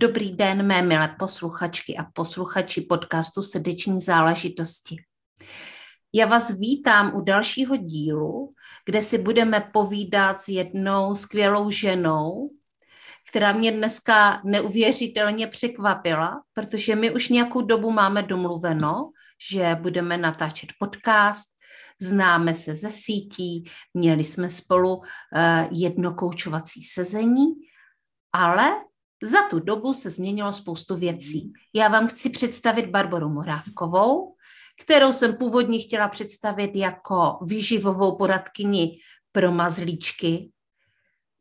Dobrý den, mé milé posluchačky a posluchači podcastu Srdeční záležitosti. Já vás vítám u dalšího dílu, kde si budeme povídat s jednou skvělou ženou, která mě dneska neuvěřitelně překvapila, protože my už nějakou dobu máme domluveno, že budeme natáčet podcast, známe se ze sítí, měli jsme spolu uh, jedno koučovací sezení, ale za tu dobu se změnilo spoustu věcí. Já vám chci představit Barboru Morávkovou, kterou jsem původně chtěla představit jako výživovou poradkyni pro mazlíčky,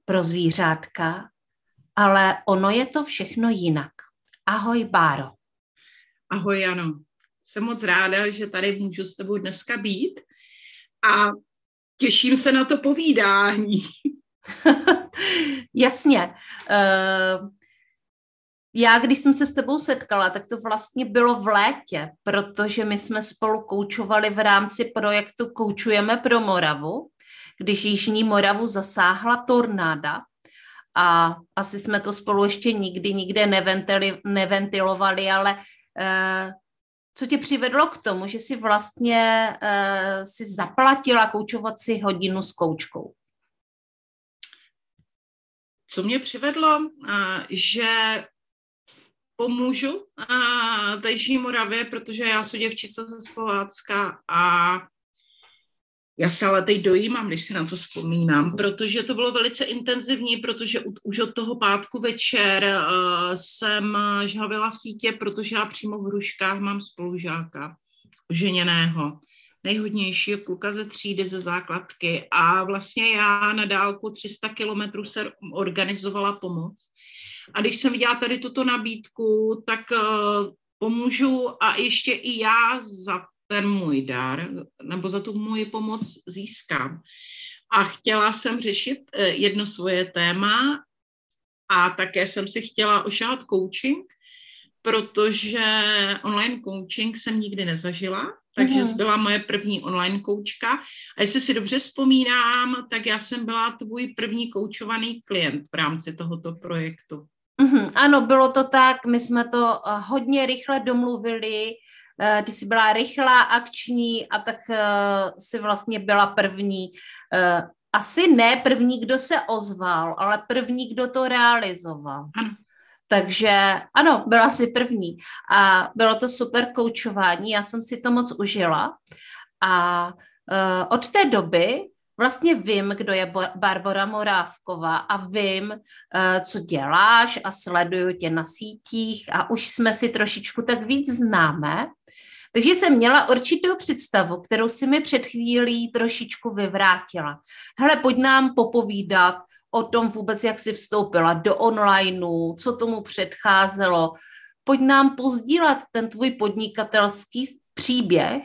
pro zvířátka, ale ono je to všechno jinak. Ahoj, Báro. Ahoj, Jano. Jsem moc ráda, že tady můžu s tebou dneska být a těším se na to povídání. Jasně. Uh, já, když jsem se s tebou setkala, tak to vlastně bylo v létě, protože my jsme spolu koučovali v rámci projektu Koučujeme pro Moravu, když Jižní Moravu zasáhla tornáda a asi jsme to spolu ještě nikdy nikde neventilovali, ale eh, co tě přivedlo k tomu, že si vlastně eh, si zaplatila koučovací hodinu s koučkou? Co mě přivedlo, eh, že pomůžu a Jižní Moravě, protože já jsem děvčice ze Slovácka a já se ale teď dojímám, když si na to vzpomínám, protože to bylo velice intenzivní, protože už od toho pátku večer uh, jsem žhavila sítě, protože já přímo v Hruškách mám spolužáka ženěného, nejhodnějšího kluka ze třídy, ze základky. A vlastně já na dálku 300 kilometrů se organizovala pomoc a když jsem viděla tady tuto nabídku, tak uh, pomůžu a ještě i já za ten můj dar nebo za tu moji pomoc získám. A chtěla jsem řešit uh, jedno svoje téma a také jsem si chtěla ošahat coaching, protože online coaching jsem nikdy nezažila, takže mm-hmm. byla moje první online koučka. A jestli si dobře vzpomínám, tak já jsem byla tvůj první koučovaný klient v rámci tohoto projektu. Mm-hmm, ano, bylo to tak, my jsme to uh, hodně rychle domluvili, uh, ty jsi byla rychlá, akční a tak uh, si vlastně byla první. Asi ne první, kdo se ozval, ale první, kdo to realizoval. Ano. Takže ano, byla si první a bylo to super koučování, já jsem si to moc užila a od té doby vlastně vím, kdo je Barbara Morávková a vím, eh, co děláš a sleduju tě na sítích a už jsme si trošičku tak víc známe. Takže jsem měla určitou představu, kterou si mi před chvílí trošičku vyvrátila. Hele, pojď nám popovídat o tom vůbec, jak jsi vstoupila do onlineu, co tomu předcházelo. Pojď nám pozdílet ten tvůj podnikatelský příběh,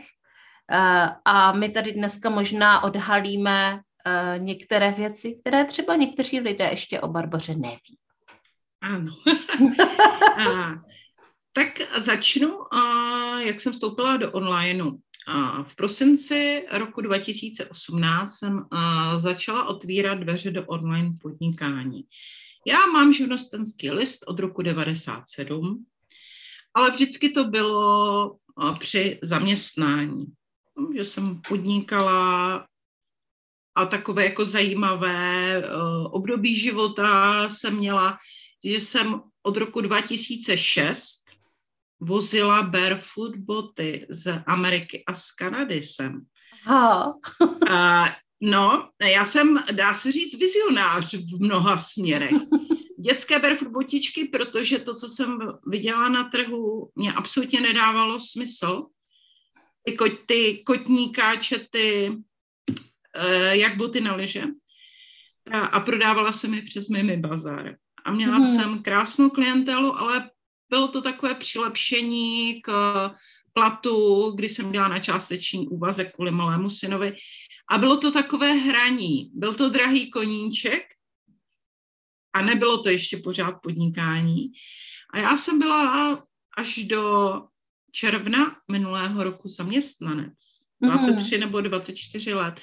a my tady dneska možná odhalíme eh, některé věci, které třeba někteří lidé ještě o Barboře neví. Ano. a, tak začnu, a jak jsem vstoupila do onlineu. A v prosinci roku 2018 jsem a, začala otvírat dveře do online podnikání. Já mám živnostenský list od roku 97, ale vždycky to bylo při zaměstnání že jsem podnikala a takové jako zajímavé uh, období života jsem měla, že jsem od roku 2006 vozila barefoot boty z Ameriky a z Kanady jsem. Ha. uh, no, já jsem, dá se říct, vizionář v mnoha směrech. Dětské barefoot botičky, protože to, co jsem viděla na trhu, mě absolutně nedávalo smysl ty, ko, ty kotní káčety, uh, jak boty na liže. A, a prodávala jsem je přes Mimi Bazar. A měla hmm. jsem krásnou klientelu, ale bylo to takové přilepšení k platu, kdy jsem dělala na částečný úvazek kvůli malému synovi. A bylo to takové hraní. Byl to drahý koníček a nebylo to ještě pořád podnikání. A já jsem byla až do června minulého roku zaměstnanec. 23 mm-hmm. nebo 24 let.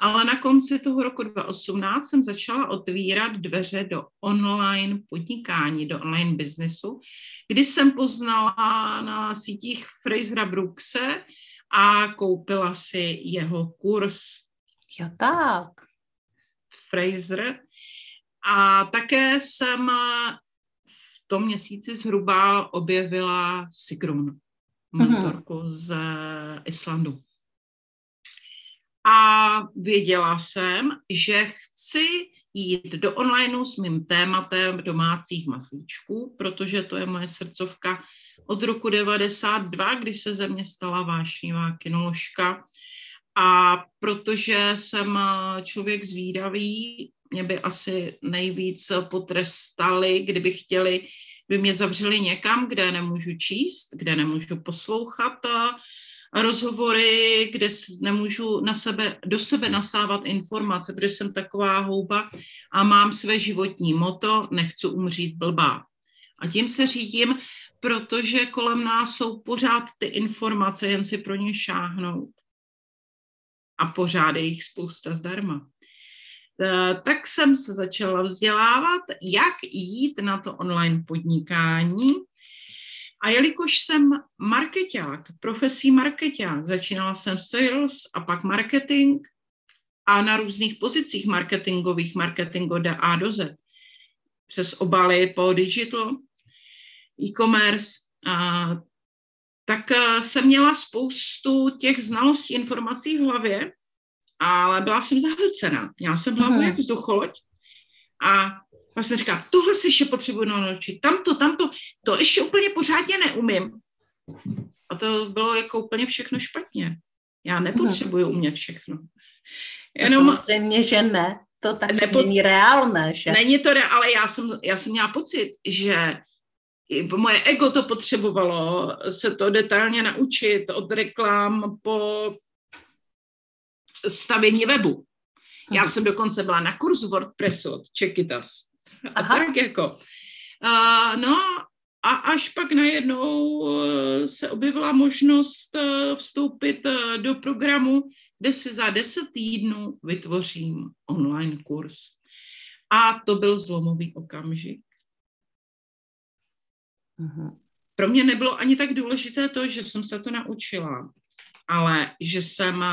Ale na konci toho roku 2018 jsem začala otvírat dveře do online podnikání, do online biznesu, kdy jsem poznala na sítích Frasera Brookse a koupila si jeho kurz. Jo tak. Fraser. A také jsem v tom měsíci zhruba objevila Sigrun, mentorku mm-hmm. z Islandu. A věděla jsem, že chci jít do onlineu s mým tématem domácích mazlíčků, protože to je moje srdcovka od roku 92, kdy se ze mě stala vášnivá kinoložka. A protože jsem člověk zvídavý, mě by asi nejvíc potrestali, kdyby chtěli, by mě zavřeli někam, kde nemůžu číst, kde nemůžu poslouchat rozhovory, kde nemůžu na sebe, do sebe nasávat informace, protože jsem taková houba a mám své životní moto, nechci umřít blbá. A tím se řídím, protože kolem nás jsou pořád ty informace, jen si pro ně šáhnout. A pořád je jich spousta zdarma. E, tak jsem se začala vzdělávat, jak jít na to online podnikání, a jelikož jsem marketák, profesí marketák, začínala jsem sales a pak marketing a na různých pozicích marketingových, marketing od A do Z, přes obaly po digital, e-commerce, a, tak jsem měla spoustu těch znalostí, informací v hlavě, ale byla jsem zahlcená. Měla jsem hlavu mm. jak vzducholoď a a jsem říká, tohle si ještě potřebuji naučit, tamto, tamto, to ještě úplně pořádně neumím. A to bylo jako úplně všechno špatně. Já nepotřebuji umět všechno. Jenom, samozřejmě, že ne. To tak nepo, není reálné, že? Není to reálné, ale já jsem, já jsem měla pocit, že moje ego to potřebovalo se to detailně naučit od reklám po stavění webu. Já jsem dokonce byla na kurzu WordPressu od Čekitas. Aha. A tak jako. A, no a až pak najednou e, se objevila možnost e, vstoupit e, do programu, kde si za 10 týdnů vytvořím online kurz. A to byl zlomový okamžik. Aha. Pro mě nebylo ani tak důležité to, že jsem se to naučila, ale že jsem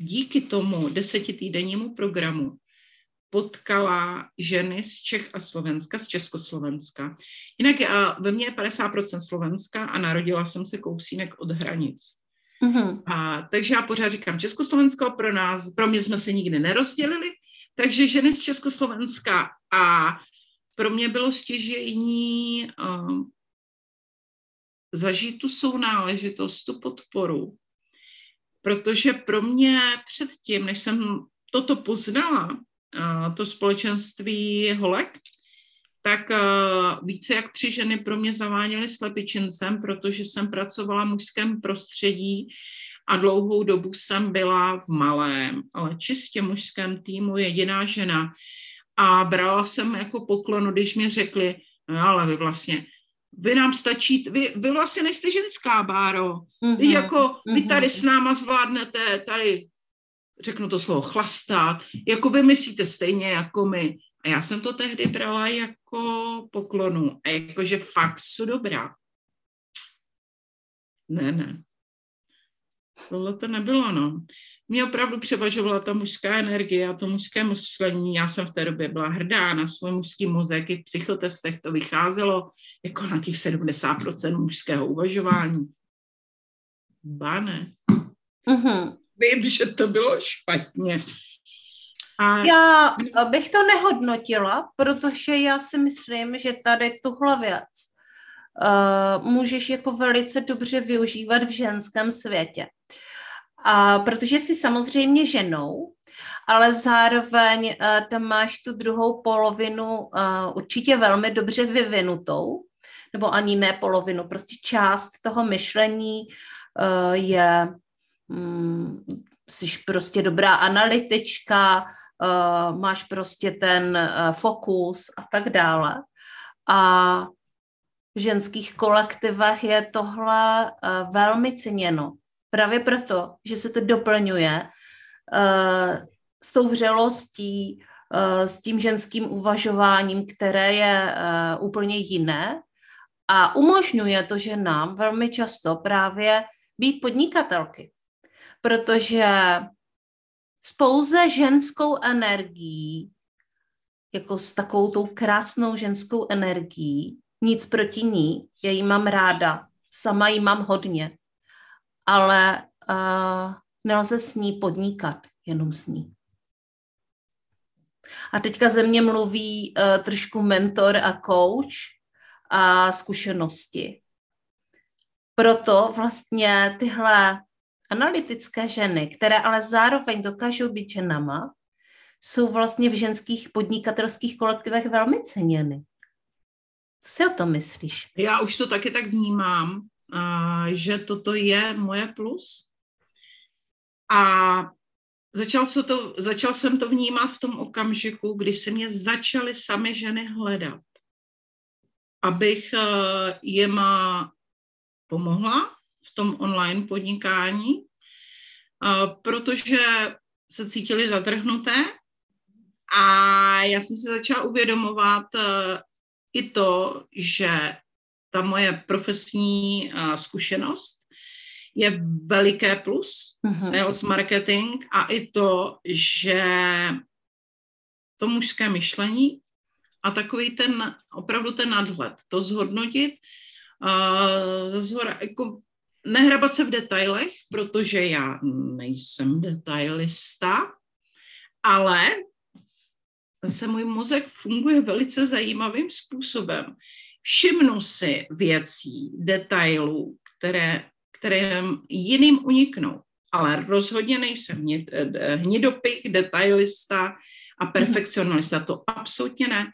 díky tomu desetitýdennímu programu potkala ženy z Čech a Slovenska, z Československa. Jinak ve mně je 50% Slovenska a narodila jsem se kousínek od hranic. Mm-hmm. A, takže já pořád říkám Československo, pro nás, pro mě jsme se nikdy nerozdělili, takže ženy z Československa a pro mě bylo stěžení uh, zažít tu sounáležitost, tu podporu, protože pro mě předtím, než jsem toto poznala, to společenství holek, tak více jak tři ženy pro mě zaváněly slepičincem, protože jsem pracovala v mužském prostředí a dlouhou dobu jsem byla v malém, ale čistě mužském týmu jediná žena. A brala jsem jako poklonu, když mi řekli, no ale vy vlastně, vy nám stačí, vy, vy vlastně nejste ženská, Báro. Mm-hmm, vy jako, vy tady mm-hmm. s náma zvládnete tady řeknu to slovo, chlastat, jako vy myslíte stejně jako my. A já jsem to tehdy brala jako poklonu a jakože fakt jsou dobrá. Ne, ne. Tohle to nebylo, no. Mě opravdu převažovala ta mužská energie a to mužské myšlení. Já jsem v té době byla hrdá na svůj mužský mozek. I v psychotestech to vycházelo jako na těch 70% mužského uvažování. Ba ne. Uh-huh vím, že to bylo špatně. A... Já bych to nehodnotila, protože já si myslím, že tady tuhle věc uh, můžeš jako velice dobře využívat v ženském světě. A protože jsi samozřejmě ženou, ale zároveň uh, tam máš tu druhou polovinu uh, určitě velmi dobře vyvinutou, nebo ani ne polovinu, prostě část toho myšlení uh, je, um, jsi prostě dobrá analytička, máš prostě ten fokus a tak dále. A v ženských kolektivech je tohle velmi ceněno. Právě proto, že se to doplňuje uh, s tou vřelostí, uh, s tím ženským uvažováním, které je uh, úplně jiné. A umožňuje to ženám velmi často právě být podnikatelky, protože s pouze ženskou energií, jako s takovou tou krásnou ženskou energií, nic proti ní, já ji mám ráda, sama ji mám hodně, ale uh, nelze s ní podnikat, jenom s ní. A teďka ze mě mluví uh, trošku mentor a coach a zkušenosti. Proto vlastně tyhle analytické ženy, které ale zároveň dokážou být ženama, jsou vlastně v ženských podnikatelských kolektivech velmi ceněny. Co si o tom myslíš? Já už to taky tak vnímám, že toto je moje plus. A začal, se to, začal jsem to vnímat v tom okamžiku, kdy se mě začaly sami ženy hledat, abych e, jim pomohla v tom online podnikání, e, protože se cítili zadrhnuté a já jsem si začala uvědomovat e, i to, že ta moje profesní uh, zkušenost je veliké plus, uh-huh. sales marketing a i to, že to mužské myšlení a takový ten, opravdu ten nadhled, to zhodnotit, uh, zhora, jako nehrabat se v detailech, protože já nejsem detailista, ale zase můj mozek funguje velice zajímavým způsobem všimnu si věcí, detailů, které, které jiným uniknou. Ale rozhodně nejsem hnidopich, detailista a perfekcionalista. To absolutně ne.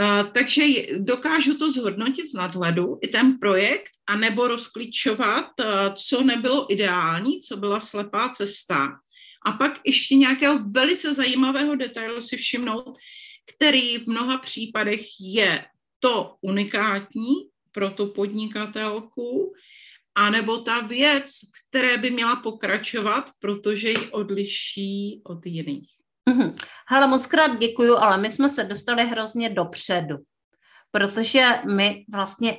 Uh, takže dokážu to zhodnotit z nadhledu, i ten projekt, anebo rozklíčovat, uh, co nebylo ideální, co byla slepá cesta. A pak ještě nějakého velice zajímavého detailu si všimnout, který v mnoha případech je to unikátní pro tu podnikatelku, anebo ta věc, které by měla pokračovat, protože ji odliší od jiných. Mm-hmm. Hele, moc krát děkuju, ale my jsme se dostali hrozně dopředu, protože my vlastně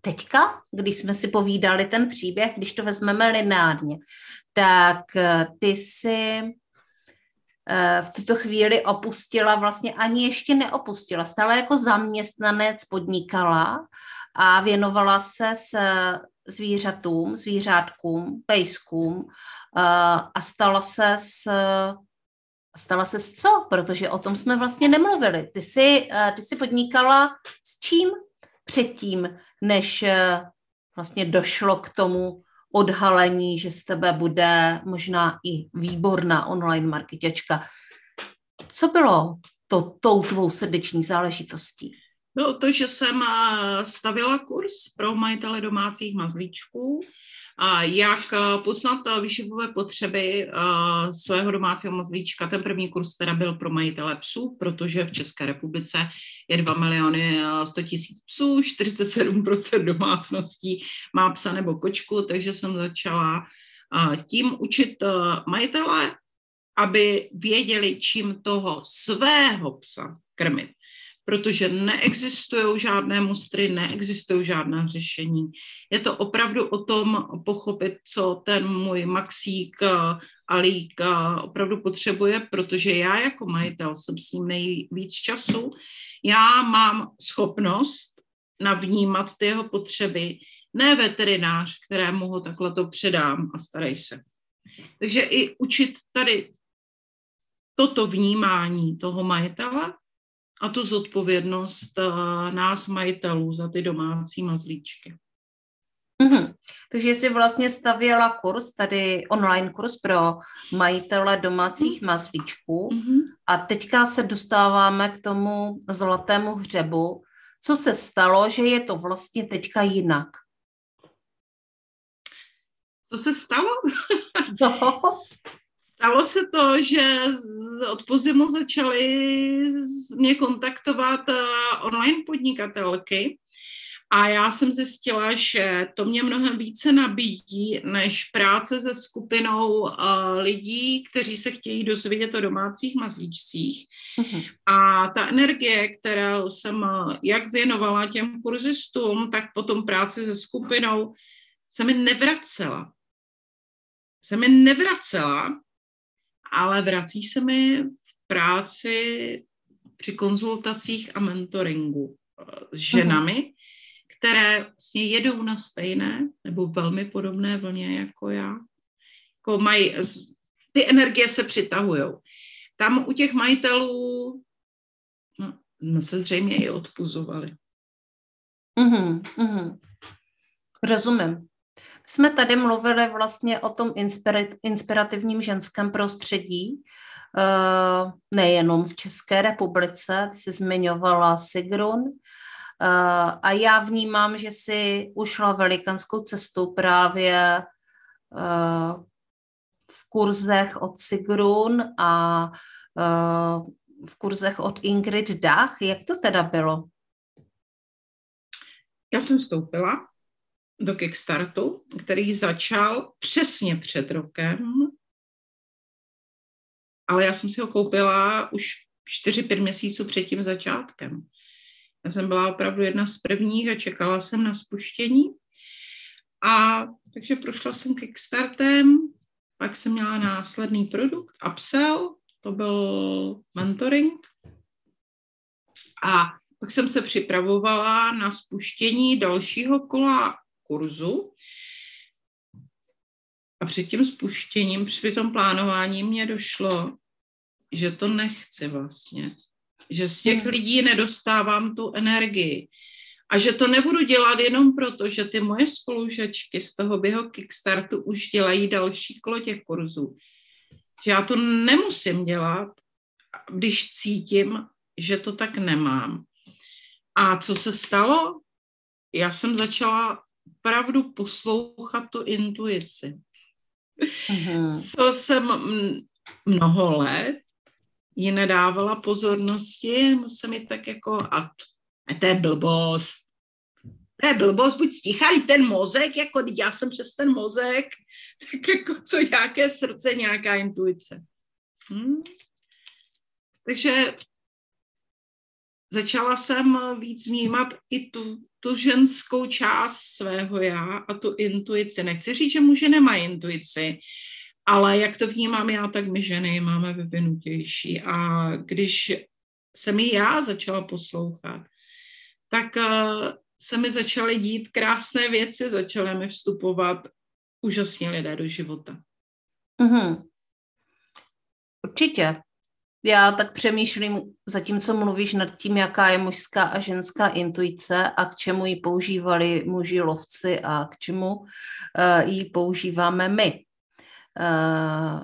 teďka, když jsme si povídali ten příběh, když to vezmeme lineárně, tak eh, ty si v tuto chvíli opustila, vlastně ani ještě neopustila, stále jako zaměstnanec podnikala a věnovala se s zvířatům, zvířátkům, pejskům eh, a stala se s stala se s co? Protože o tom jsme vlastně nemluvili. Ty jsi, eh, ty jsi podnikala s čím předtím, než vlastně došlo k tomu odhalení, že z tebe bude možná i výborná online marketačka. Co bylo to, tou tvou srdeční záležitostí? Bylo to, že jsem eh, stavila kurz pro majitele domácích mazlíčků, jak eh, poznat eh, výživové potřeby svého domácího mazlíčka. Ten první kurz teda byl pro majitele psů, protože v České republice je 2 miliony 100 tisíc psů, 47% domácností má psa nebo kočku, takže jsem začala tím učit majitele, aby věděli, čím toho svého psa krmit protože neexistují žádné mustry, neexistují žádná řešení. Je to opravdu o tom pochopit, co ten můj Maxík Alík opravdu potřebuje, protože já jako majitel jsem s ním nejvíc času. Já mám schopnost navnímat ty jeho potřeby, ne veterinář, kterému ho takhle to předám a starej se. Takže i učit tady toto vnímání toho majitele a tu zodpovědnost uh, nás majitelů za ty domácí mazlíčky. Mm-hmm. Takže jsi vlastně stavěla kurz, tady online kurz pro majitele domácích mm-hmm. mazlíčků mm-hmm. a teďka se dostáváme k tomu zlatému hřebu, Co se stalo, že je to vlastně teďka jinak? Co se stalo? No. Stalo se to, že od podzimu začaly mě kontaktovat eh, online podnikatelky a já jsem zjistila, že to mě mnohem více nabíjí než práce se skupinou uh, lidí, kteří se chtějí dozvědět o domácích mazlíčcích. Uh-huh. A ta energie, kterou jsem jak věnovala těm kurzistům, tak potom práci se skupinou, se mi nevracela. Se mi nevracela, ale vrací se mi v práci při konzultacích a mentoringu s ženami, uh-huh které vlastně jedou na stejné nebo velmi podobné vlně jako já. Jako mají, ty energie se přitahují. Tam u těch majitelů no, jsme se zřejmě i odpuzovali. Mm-hmm, mm-hmm. Rozumím. Jsme tady mluvili vlastně o tom inspirativním ženském prostředí, eh, nejenom v České republice, jsi zmiňovala Sigrun, Eh, a já vnímám, že si ušla velikánskou cestou právě eh, v kurzech od Sigrun a v kurzech od Ingrid Dach. Jak to teda bylo? Já jsem vstoupila do Kickstartu, který začal přesně před rokem, ale já jsem si ho koupila už 4-5 měsíců před tím začátkem. Já jsem byla opravdu jedna z prvních a čekala jsem na spuštění. A takže prošla jsem Kickstartem, pak jsem měla následný produkt, Upsell, to byl mentoring. A pak jsem se připravovala na spuštění dalšího kola kurzu. A před tím spuštěním, při tom plánování mě došlo, že to nechci vlastně že z těch hmm. lidí nedostávám tu energii. A že to nebudu dělat jenom proto, že ty moje spolužačky z toho běho Kickstartu už dělají další kolo těch kurzů. Že já to nemusím dělat, když cítím, že to tak nemám. A co se stalo? Já jsem začala opravdu poslouchat tu intuici. Uh-huh. Co jsem mnoho let ji nedávala pozornosti, se mi tak jako, a to je blbost, to je blbost, buď stichali ten mozek, jako já jsem přes ten mozek, tak jako co nějaké srdce, nějaká intuice. Hmm. Takže začala jsem víc vnímat i tu, tu ženskou část svého já a tu intuici. Nechci říct, že muži nemají intuici, ale jak to vnímám já, tak my ženy máme vyvinutější. A když jsem i já začala poslouchat, tak uh, se mi začaly dít krásné věci, začaly mi vstupovat úžasně lidé do života. Mm-hmm. Určitě. Já tak přemýšlím, zatímco mluvíš nad tím, jaká je mužská a ženská intuice a k čemu ji používali muži lovci a k čemu uh, ji používáme my. Uh,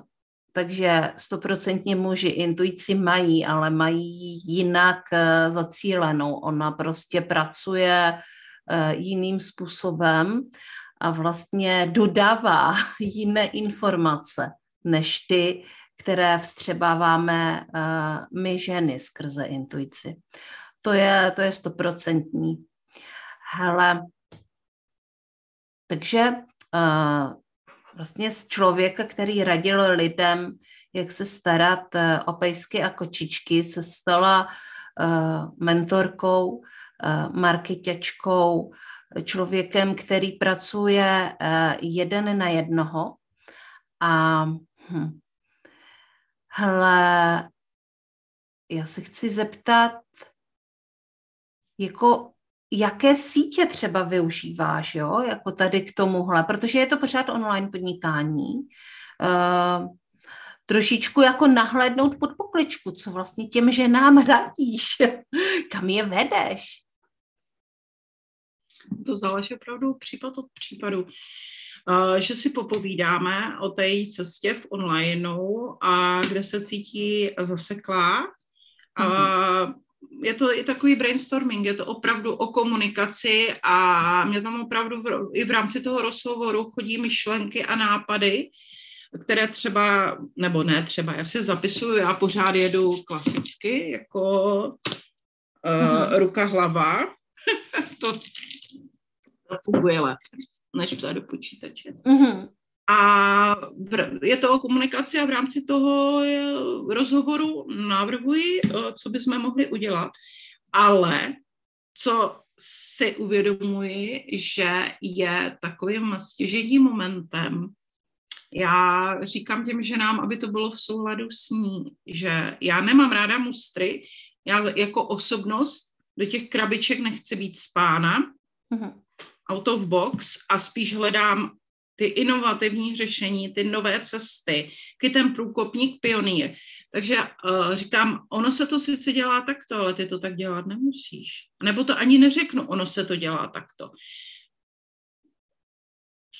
takže stoprocentně muži intuici mají, ale mají jinak uh, zacílenou. Ona prostě pracuje uh, jiným způsobem a vlastně dodává jiné informace než ty, které vstřebáváme my ženy skrze intuici. To je, to je stoprocentní. Hele, takže vlastně z člověka, který radil lidem, jak se starat eh, o pejsky a kočičky, se stala eh, mentorkou, eh, marketačkou, člověkem, který pracuje jeden na jednoho. A hm, hele, já se chci zeptat, jako jaké sítě třeba využíváš, jo, jako tady k tomuhle, protože je to pořád online podnikání. Uh, trošičku jako nahlédnout pod pokličku, co vlastně těm ženám radíš, kam je vedeš. To záleží opravdu případ od případu. Uh, že si popovídáme o té cestě v onlineu a kde se cítí zaseklá. A mm-hmm je to i takový brainstorming, je to opravdu o komunikaci a mě tam opravdu v, i v rámci toho rozhovoru chodí myšlenky a nápady, které třeba, nebo ne třeba, já si zapisuju, já pořád jedu klasicky, jako uh, ruka, hlava. to, to funguje lépe, než do počítače. Mm-hmm. A je to o komunikaci a v rámci toho rozhovoru navrhuji, eh, co bychom mohli udělat. Ale co si uvědomuji, že je takovým stěžení momentem, já říkám těm ženám, aby to bylo v souladu s ní, že já nemám ráda mustry, já jako osobnost do těch krabiček nechci být spána, mm-hmm. Out of box a spíš hledám ty inovativní řešení, ty nové cesty, kdy ten průkopník pionýr. Takže uh, říkám, ono se to sice dělá takto, ale ty to tak dělat nemusíš. Nebo to ani neřeknu, ono se to dělá takto.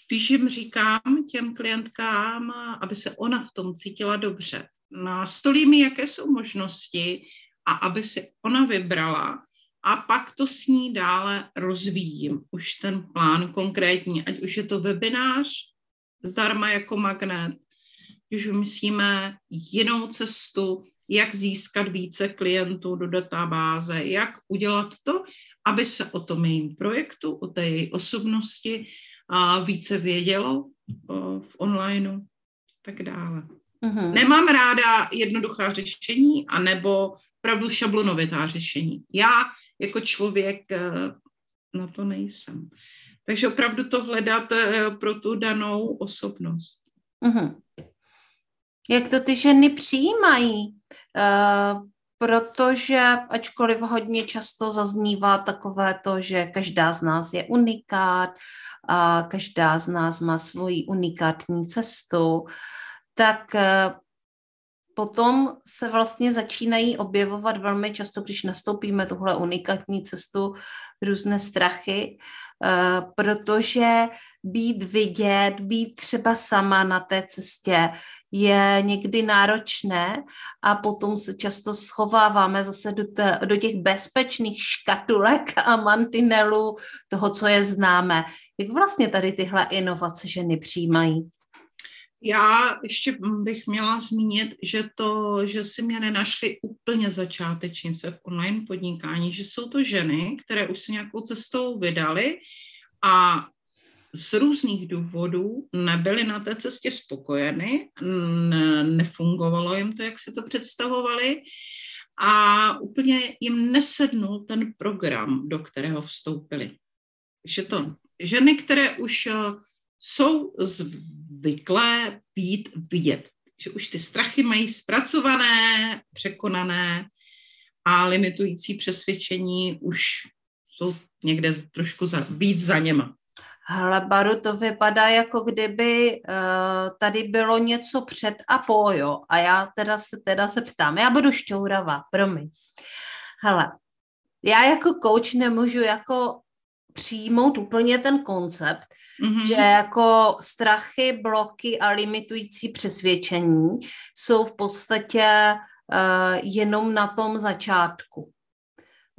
Spíš jim říkám těm klientkám, aby se ona v tom cítila dobře. Nastolí mi, jaké jsou možnosti a aby si ona vybrala a pak to s ní dále rozvíjím. Už ten plán konkrétní, ať už je to webinář zdarma jako magnet, už vymyslíme jinou cestu, jak získat více klientů do databáze, jak udělat to, aby se o tom jejím projektu, o té její osobnosti a více vědělo v onlineu, tak dále. Mm-hmm. Nemám ráda jednoduchá řešení, anebo opravdu šablonovitá řešení. Já jako člověk eh, na to nejsem. Takže opravdu to hledat eh, pro tu danou osobnost. Mm-hmm. Jak to ty ženy přijímají? Uh, protože ačkoliv hodně často zaznívá takové to, že každá z nás je unikát a každá z nás má svoji unikátní cestu, tak potom se vlastně začínají objevovat velmi často, když nastoupíme tuhle unikátní cestu, různé strachy, eh, protože být vidět, být třeba sama na té cestě je někdy náročné a potom se často schováváme zase do, te, do těch bezpečných škatulek a mantinelů toho, co je známe. Jak vlastně tady tyhle inovace ženy přijímají? Já ještě bych měla zmínit, že to, že si mě nenašly úplně začátečnice v online podnikání, že jsou to ženy, které už se nějakou cestou vydaly a z různých důvodů nebyly na té cestě spokojeny, nefungovalo jim to, jak si to představovali a úplně jim nesednul ten program, do kterého vstoupili. Že to ženy, které už eh, jsou zvyklé být vidět. Že už ty strachy mají zpracované, překonané a limitující přesvědčení už jsou někde trošku za, víc za něma. Hele, Baru, to vypadá, jako kdyby uh, tady bylo něco před a po, jo. A já teda se, teda se ptám, já budu šťouravá, promiň. Hele, já jako coach nemůžu jako přijmout úplně ten koncept, mm-hmm. že jako strachy, bloky a limitující přesvědčení jsou v podstatě uh, jenom na tom začátku.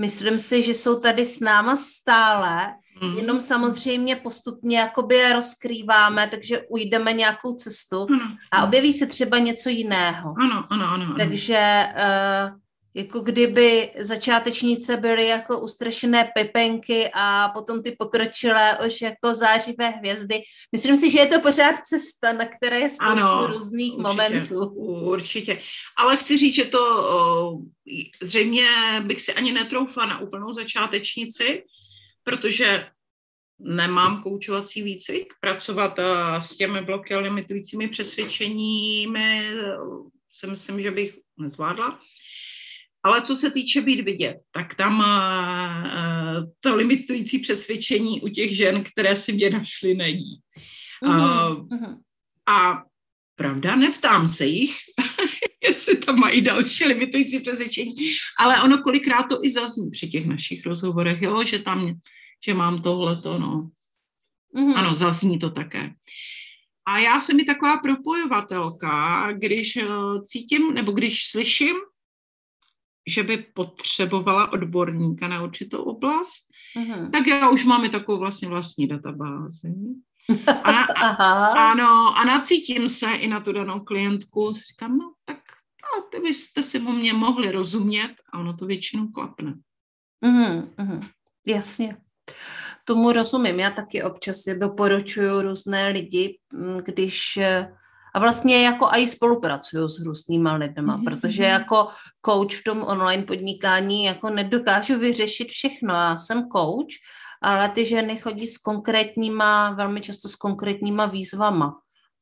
Myslím si, že jsou tady s náma stále, mm. jenom samozřejmě postupně jakoby je rozkrýváme, takže ujdeme nějakou cestu ano. a objeví se třeba něco jiného. Ano, ano, ano. ano. Takže uh, jako kdyby začátečnice byly jako ustrašené pepenky a potom ty pokročilé už jako zářivé hvězdy. Myslím si, že je to pořád cesta, na které je spoustu ano, různých určitě, momentů. Určitě. Ale chci říct, že to o, zřejmě bych si ani netroufla na úplnou začátečnici, protože nemám koučovací výcvik, pracovat s těmi bloky a limitujícími přesvědčeními si myslím, že bych nezvládla. Ale co se týče být vidět, tak tam uh, to limitující přesvědčení u těch žen, které si mě našly, není. Uh, uh-huh. A pravda, neptám se jich, jestli tam mají další limitující přesvědčení, ale ono kolikrát to i zazní při těch našich rozhovorech, jo, že tam, že mám tohleto, no. Uh-huh. Ano, zazní to také. A já jsem i taková propojovatelka, když cítím, nebo když slyším že by potřebovala odborníka na určitou oblast, mm-hmm. tak já už máme takovou vlastně vlastní databázi. A na, a, ano, a nacítím se i na tu danou klientku. Říkám, no tak no, ty byste si o mě mohli rozumět a ono to většinou klapne. Mm-hmm, mm-hmm. Jasně. Tomu rozumím. Já taky občas doporučuju různé lidi, když a vlastně jako i spolupracuju s různýma lidma, mm-hmm. protože mhm. jako coach v tom online podnikání jako nedokážu vyřešit všechno. Já jsem coach, ale ty ženy chodí s konkrétníma, velmi často s konkrétníma výzvama.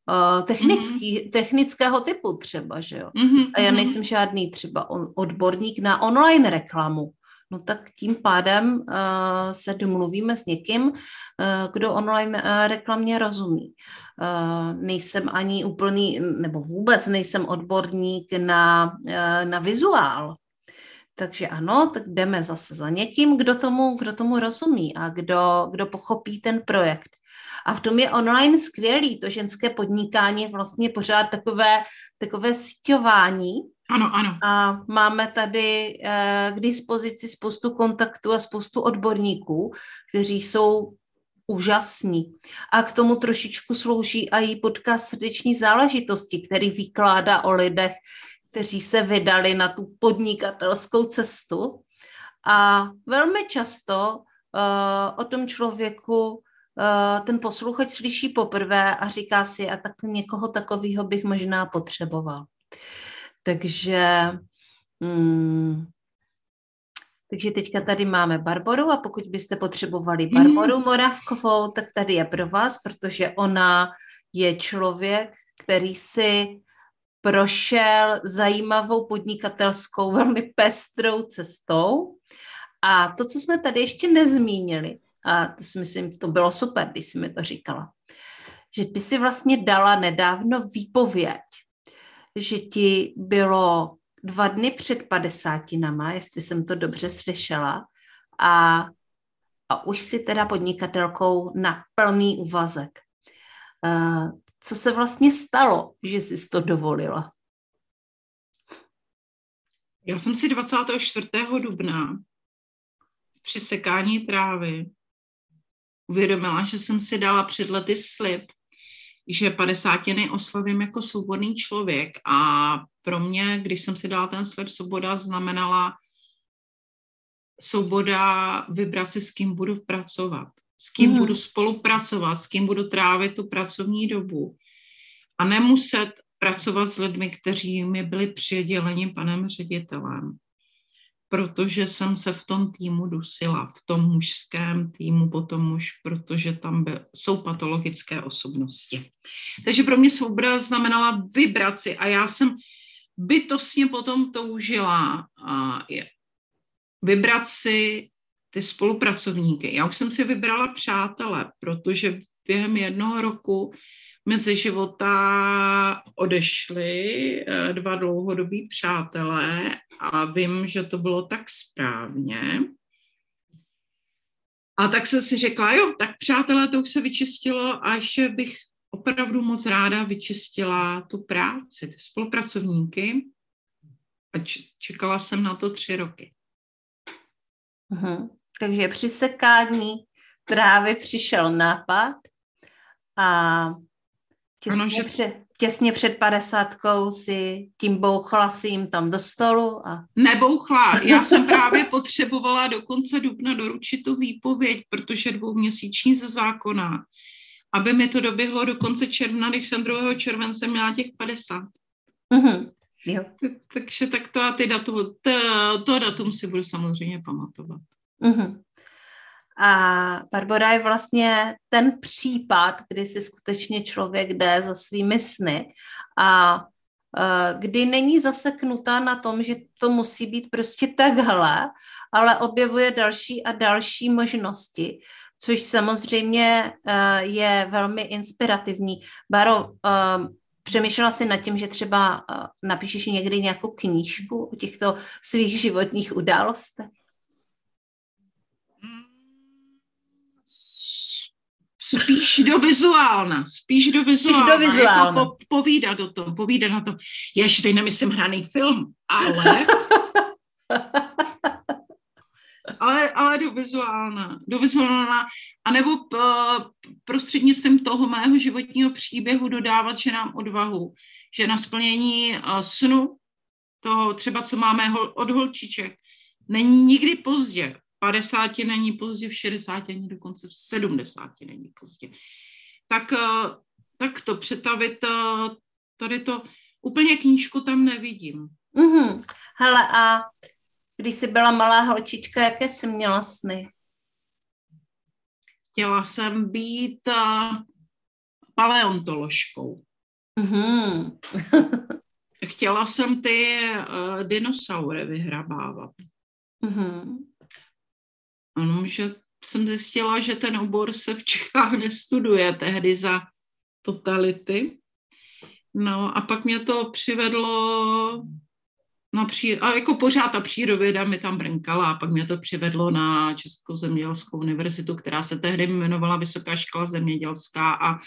Uh, technický, mm-hmm. technického typu třeba, že jo. Mm-hmm. A já mhm. nejsem žádný třeba odborník na online reklamu no tak tím pádem uh, se domluvíme s někým, uh, kdo online uh, reklamě rozumí. Uh, nejsem ani úplný, nebo vůbec nejsem odborník na, uh, na vizuál. Takže ano, tak jdeme zase za někým, kdo tomu, kdo tomu rozumí a kdo, kdo pochopí ten projekt. A v tom je online skvělý, to ženské podnikání je vlastně pořád takové, takové síťování, ano, ano. A máme tady eh, k dispozici spoustu kontaktů a spoustu odborníků, kteří jsou úžasní. A k tomu trošičku slouží i podcast Srdeční záležitosti, který vykládá o lidech, kteří se vydali na tu podnikatelskou cestu. A velmi často uh, o tom člověku uh, ten posluchač slyší poprvé a říká si, a tak někoho takového bych možná potřeboval. Takže, hmm, takže teďka tady máme Barboru a pokud byste potřebovali hmm. Barboru mm. Moravkovou, tak tady je pro vás, protože ona je člověk, který si prošel zajímavou podnikatelskou, velmi pestrou cestou. A to, co jsme tady ještě nezmínili, a to si myslím, to bylo super, když jsi mi to říkala, že ty si vlastně dala nedávno výpověď že ti bylo dva dny před padesátinama, jestli jsem to dobře slyšela, a, a už si teda podnikatelkou na plný úvazek. Uh, co se vlastně stalo, že jsi to dovolila? Já jsem si 24. dubna při sekání trávy uvědomila, že jsem si dala před lety slib, že padesátiny oslavím jako svobodný člověk. A pro mě, když jsem si dala ten slib svoboda, znamenala svoboda vybrat si, s kým budu pracovat, s kým mm. budu spolupracovat, s kým budu trávit tu pracovní dobu. A nemuset pracovat s lidmi, kteří mi byli přiděleni panem ředitelem protože jsem se v tom týmu dusila, v tom mužském týmu potom už, protože tam by, jsou patologické osobnosti. Takže pro mě svoboda znamenala vybrat si a já jsem bytostně potom toužila a je, vybrat si ty spolupracovníky. Já už jsem si vybrala přátele, protože během jednoho roku mezi života odešli eh, dva dlouhodobí přátelé a vím, že to bylo tak správně. A tak jsem si řekla, jo, tak přátelé, to už se vyčistilo a ještě bych opravdu moc ráda vyčistila tu práci, ty spolupracovníky a čekala jsem na to tři roky. Uh-huh. Takže při sekání trávy přišel nápad a Těsně, ano, že... před, těsně před padesátkou si tím bouchla si jim tam do stolu a... Nebouchla, já jsem právě potřebovala do konce dubna doručit tu výpověď, protože dvouměsíční ze zákona, aby mi to doběhlo do konce června, když jsem 2. července měla těch 50. Mm-hmm. Jo. Takže tak to a ty datum, to, to datum si budu samozřejmě pamatovat. Mm-hmm. A Barbara je vlastně ten případ, kdy si skutečně člověk jde za svými sny a e, kdy není zaseknutá na tom, že to musí být prostě takhle, ale objevuje další a další možnosti, což samozřejmě e, je velmi inspirativní. Baro, e, přemýšlela si nad tím, že třeba napíšeš někdy nějakou knížku o těchto svých životních událostech? Spíš do vizuálna, spíš do vizuálna, spíš do vizuálna. Jako po, povídat o tom, povídat na to. Jež, teď nemyslím hraný film, ale ale, ale do vizuálna, do vizuálna, anebo prostřednictvím toho mého životního příběhu dodávat že nám odvahu, že na splnění snu, toho třeba, co máme od holčiček, není nikdy pozdě. V 50 není pozdě, v 60 ani dokonce v 70 není pozdě. Tak, tak to přetavit tady to, úplně knížku tam nevidím. Mm-hmm. Hele, a když jsi byla malá holčička, jaké jsi měla sny? Chtěla jsem být uh, paleontoložkou. Mm-hmm. Chtěla jsem ty uh, dinosaury vyhrabávat. Mm-hmm. Ano, že jsem zjistila, že ten obor se v Čechách nestuduje tehdy za totality. No a pak mě to přivedlo na pří, a jako pořád ta přírodověda mi tam brnkala a pak mě to přivedlo na Českou zemědělskou univerzitu, která se tehdy jmenovala Vysoká škola zemědělská a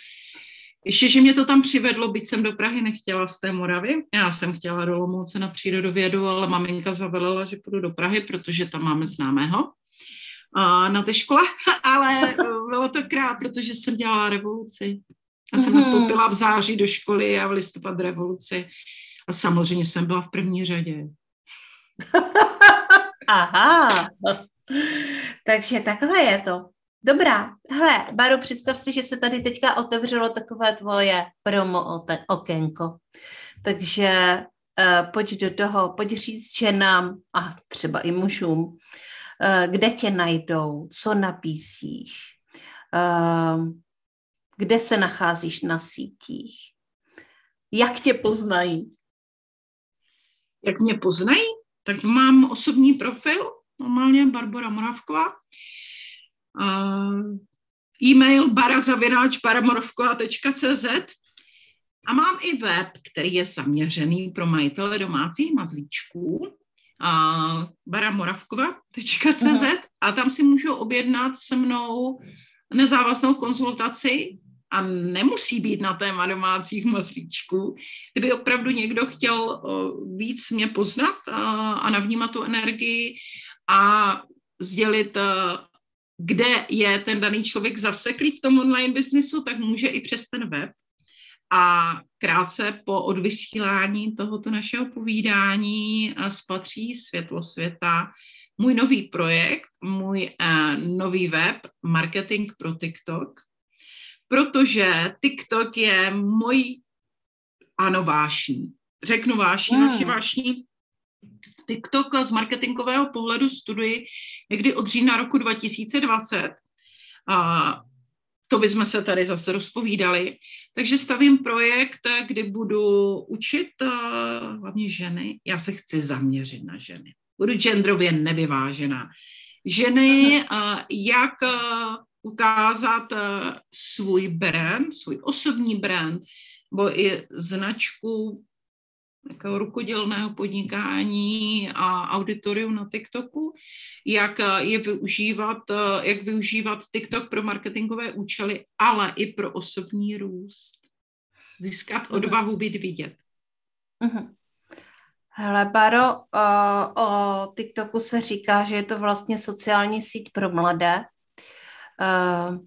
ještě, že mě to tam přivedlo, byť jsem do Prahy nechtěla z té Moravy. Já jsem chtěla do Lomouce na přírodovědu, ale maminka zavelila, že půjdu do Prahy, protože tam máme známého na té škole, ale bylo to krát, protože jsem dělala revoluci. Já jsem mm-hmm. nastoupila v září do školy a v listopad revoluci. A samozřejmě jsem byla v první řadě. Aha, takže takhle je to. Dobrá, hele, Baru, představ si, že se tady teďka otevřelo takové tvoje promo okénko. Takže uh, pojď do toho, pojď říct ženám a třeba i mužům, kde tě najdou, co napísíš, uh, kde se nacházíš na sítích, jak tě poznají. Jak mě poznají? Tak mám osobní profil, normálně Barbara Moravková. Uh, e-mail barazavináč baramoravková.cz a mám i web, který je zaměřený pro majitele domácích mazlíčků, baramoravkova.cz a tam si můžou objednat se mnou nezávaznou konzultaci a nemusí být na téma domácích maslíčků. Kdyby opravdu někdo chtěl víc mě poznat a navnímat tu energii a sdělit, kde je ten daný člověk zaseklý v tom online biznisu, tak může i přes ten web. A krátce po odvysílání tohoto našeho povídání spatří světlo světa můj nový projekt, můj nový web Marketing pro TikTok, protože TikTok je můj, ano, vášní. Řeknu vášní, hmm. naši vášní. TikTok z marketingového pohledu studuji někdy od října roku 2020. A to bychom se tady zase rozpovídali. Takže stavím projekt, kde budu učit uh, hlavně ženy. Já se chci zaměřit na ženy. Budu genderově nevyvážená. Ženy, uh, jak uh, ukázat svůj brand, svůj osobní brand, nebo i značku takového rukodělného podnikání a auditorium na TikToku, jak eh, je využívat, eh, jak využívat TikTok pro marketingové účely, ale i pro osobní růst. Získat mhm. odvahu být vidět. Uh-huh. Hele, Baro, o, o TikToku se říká, že je to vlastně sociální síť pro mladé. Uh,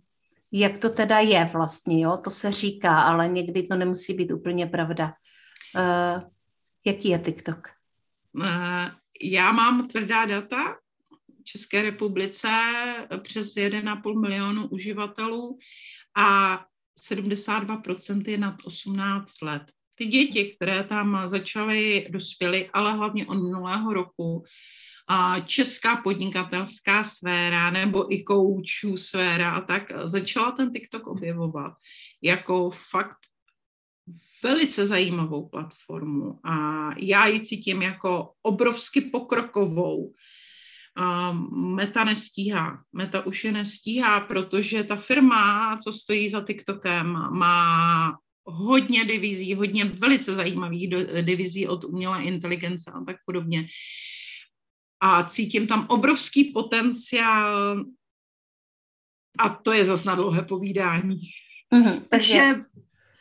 jak to teda je vlastně, jo? To se říká, ale někdy to nemusí být úplně pravda. Uh, jaký je TikTok? Uh, já mám tvrdá data. V České republice přes 1,5 milionu uživatelů a 72% je nad 18 let. Ty děti, které tam začaly, dospěly, ale hlavně od minulého roku, česká podnikatelská sféra nebo i koučů sféra a tak začala ten TikTok objevovat jako fakt velice zajímavou platformu a já ji cítím jako obrovsky pokrokovou. Meta nestíhá. Meta už je nestíhá, protože ta firma, co stojí za TikTokem, má hodně divizí, hodně velice zajímavých divizí od umělé inteligence a tak podobně a cítím tam obrovský potenciál a to je zase na dlouhé povídání. Mm-hmm, takže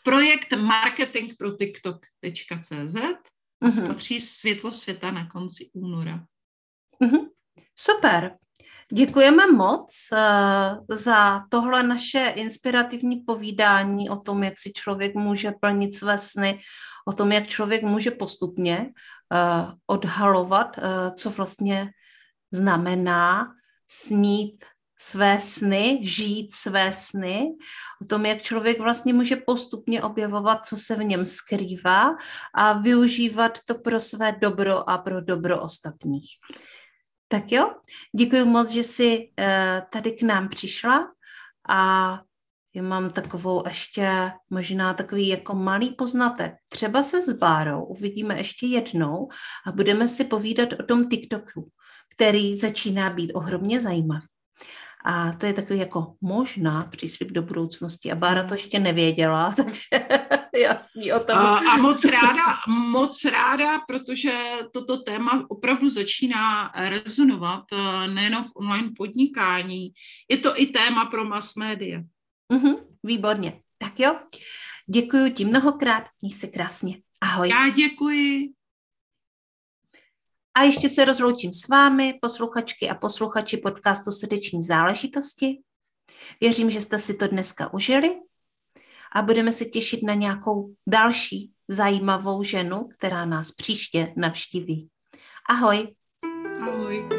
projekt marketing pro TikTok.cz mm-hmm. spatří světlo světa na konci února. Mm-hmm. Super. Děkujeme moc uh, za tohle naše inspirativní povídání o tom, jak si člověk může plnit své sny, o tom, jak člověk může postupně uh, odhalovat, uh, co vlastně znamená snít své sny, žít své sny, o tom, jak člověk vlastně může postupně objevovat, co se v něm skrývá a využívat to pro své dobro a pro dobro ostatních. Tak jo, děkuji moc, že jsi uh, tady k nám přišla a já mám takovou ještě možná takový jako malý poznatek. Třeba se s Bárou uvidíme ještě jednou a budeme si povídat o tom TikToku, který začíná být ohromně zajímavý. A to je takový jako možná příslip do budoucnosti. A Bára to ještě nevěděla, takže jasný o tom. A, a moc ráda, moc ráda, protože toto téma opravdu začíná rezonovat eh, nejenom v online podnikání. Je to i téma pro mass media. Mm-hmm, výborně. Tak jo, děkuji ti mnohokrát, měj se krásně. Ahoj. Já děkuji. A ještě se rozloučím s vámi, posluchačky a posluchači podcastu Srdeční záležitosti. Věřím, že jste si to dneska užili a budeme se těšit na nějakou další zajímavou ženu, která nás příště navštíví. Ahoj. Ahoj.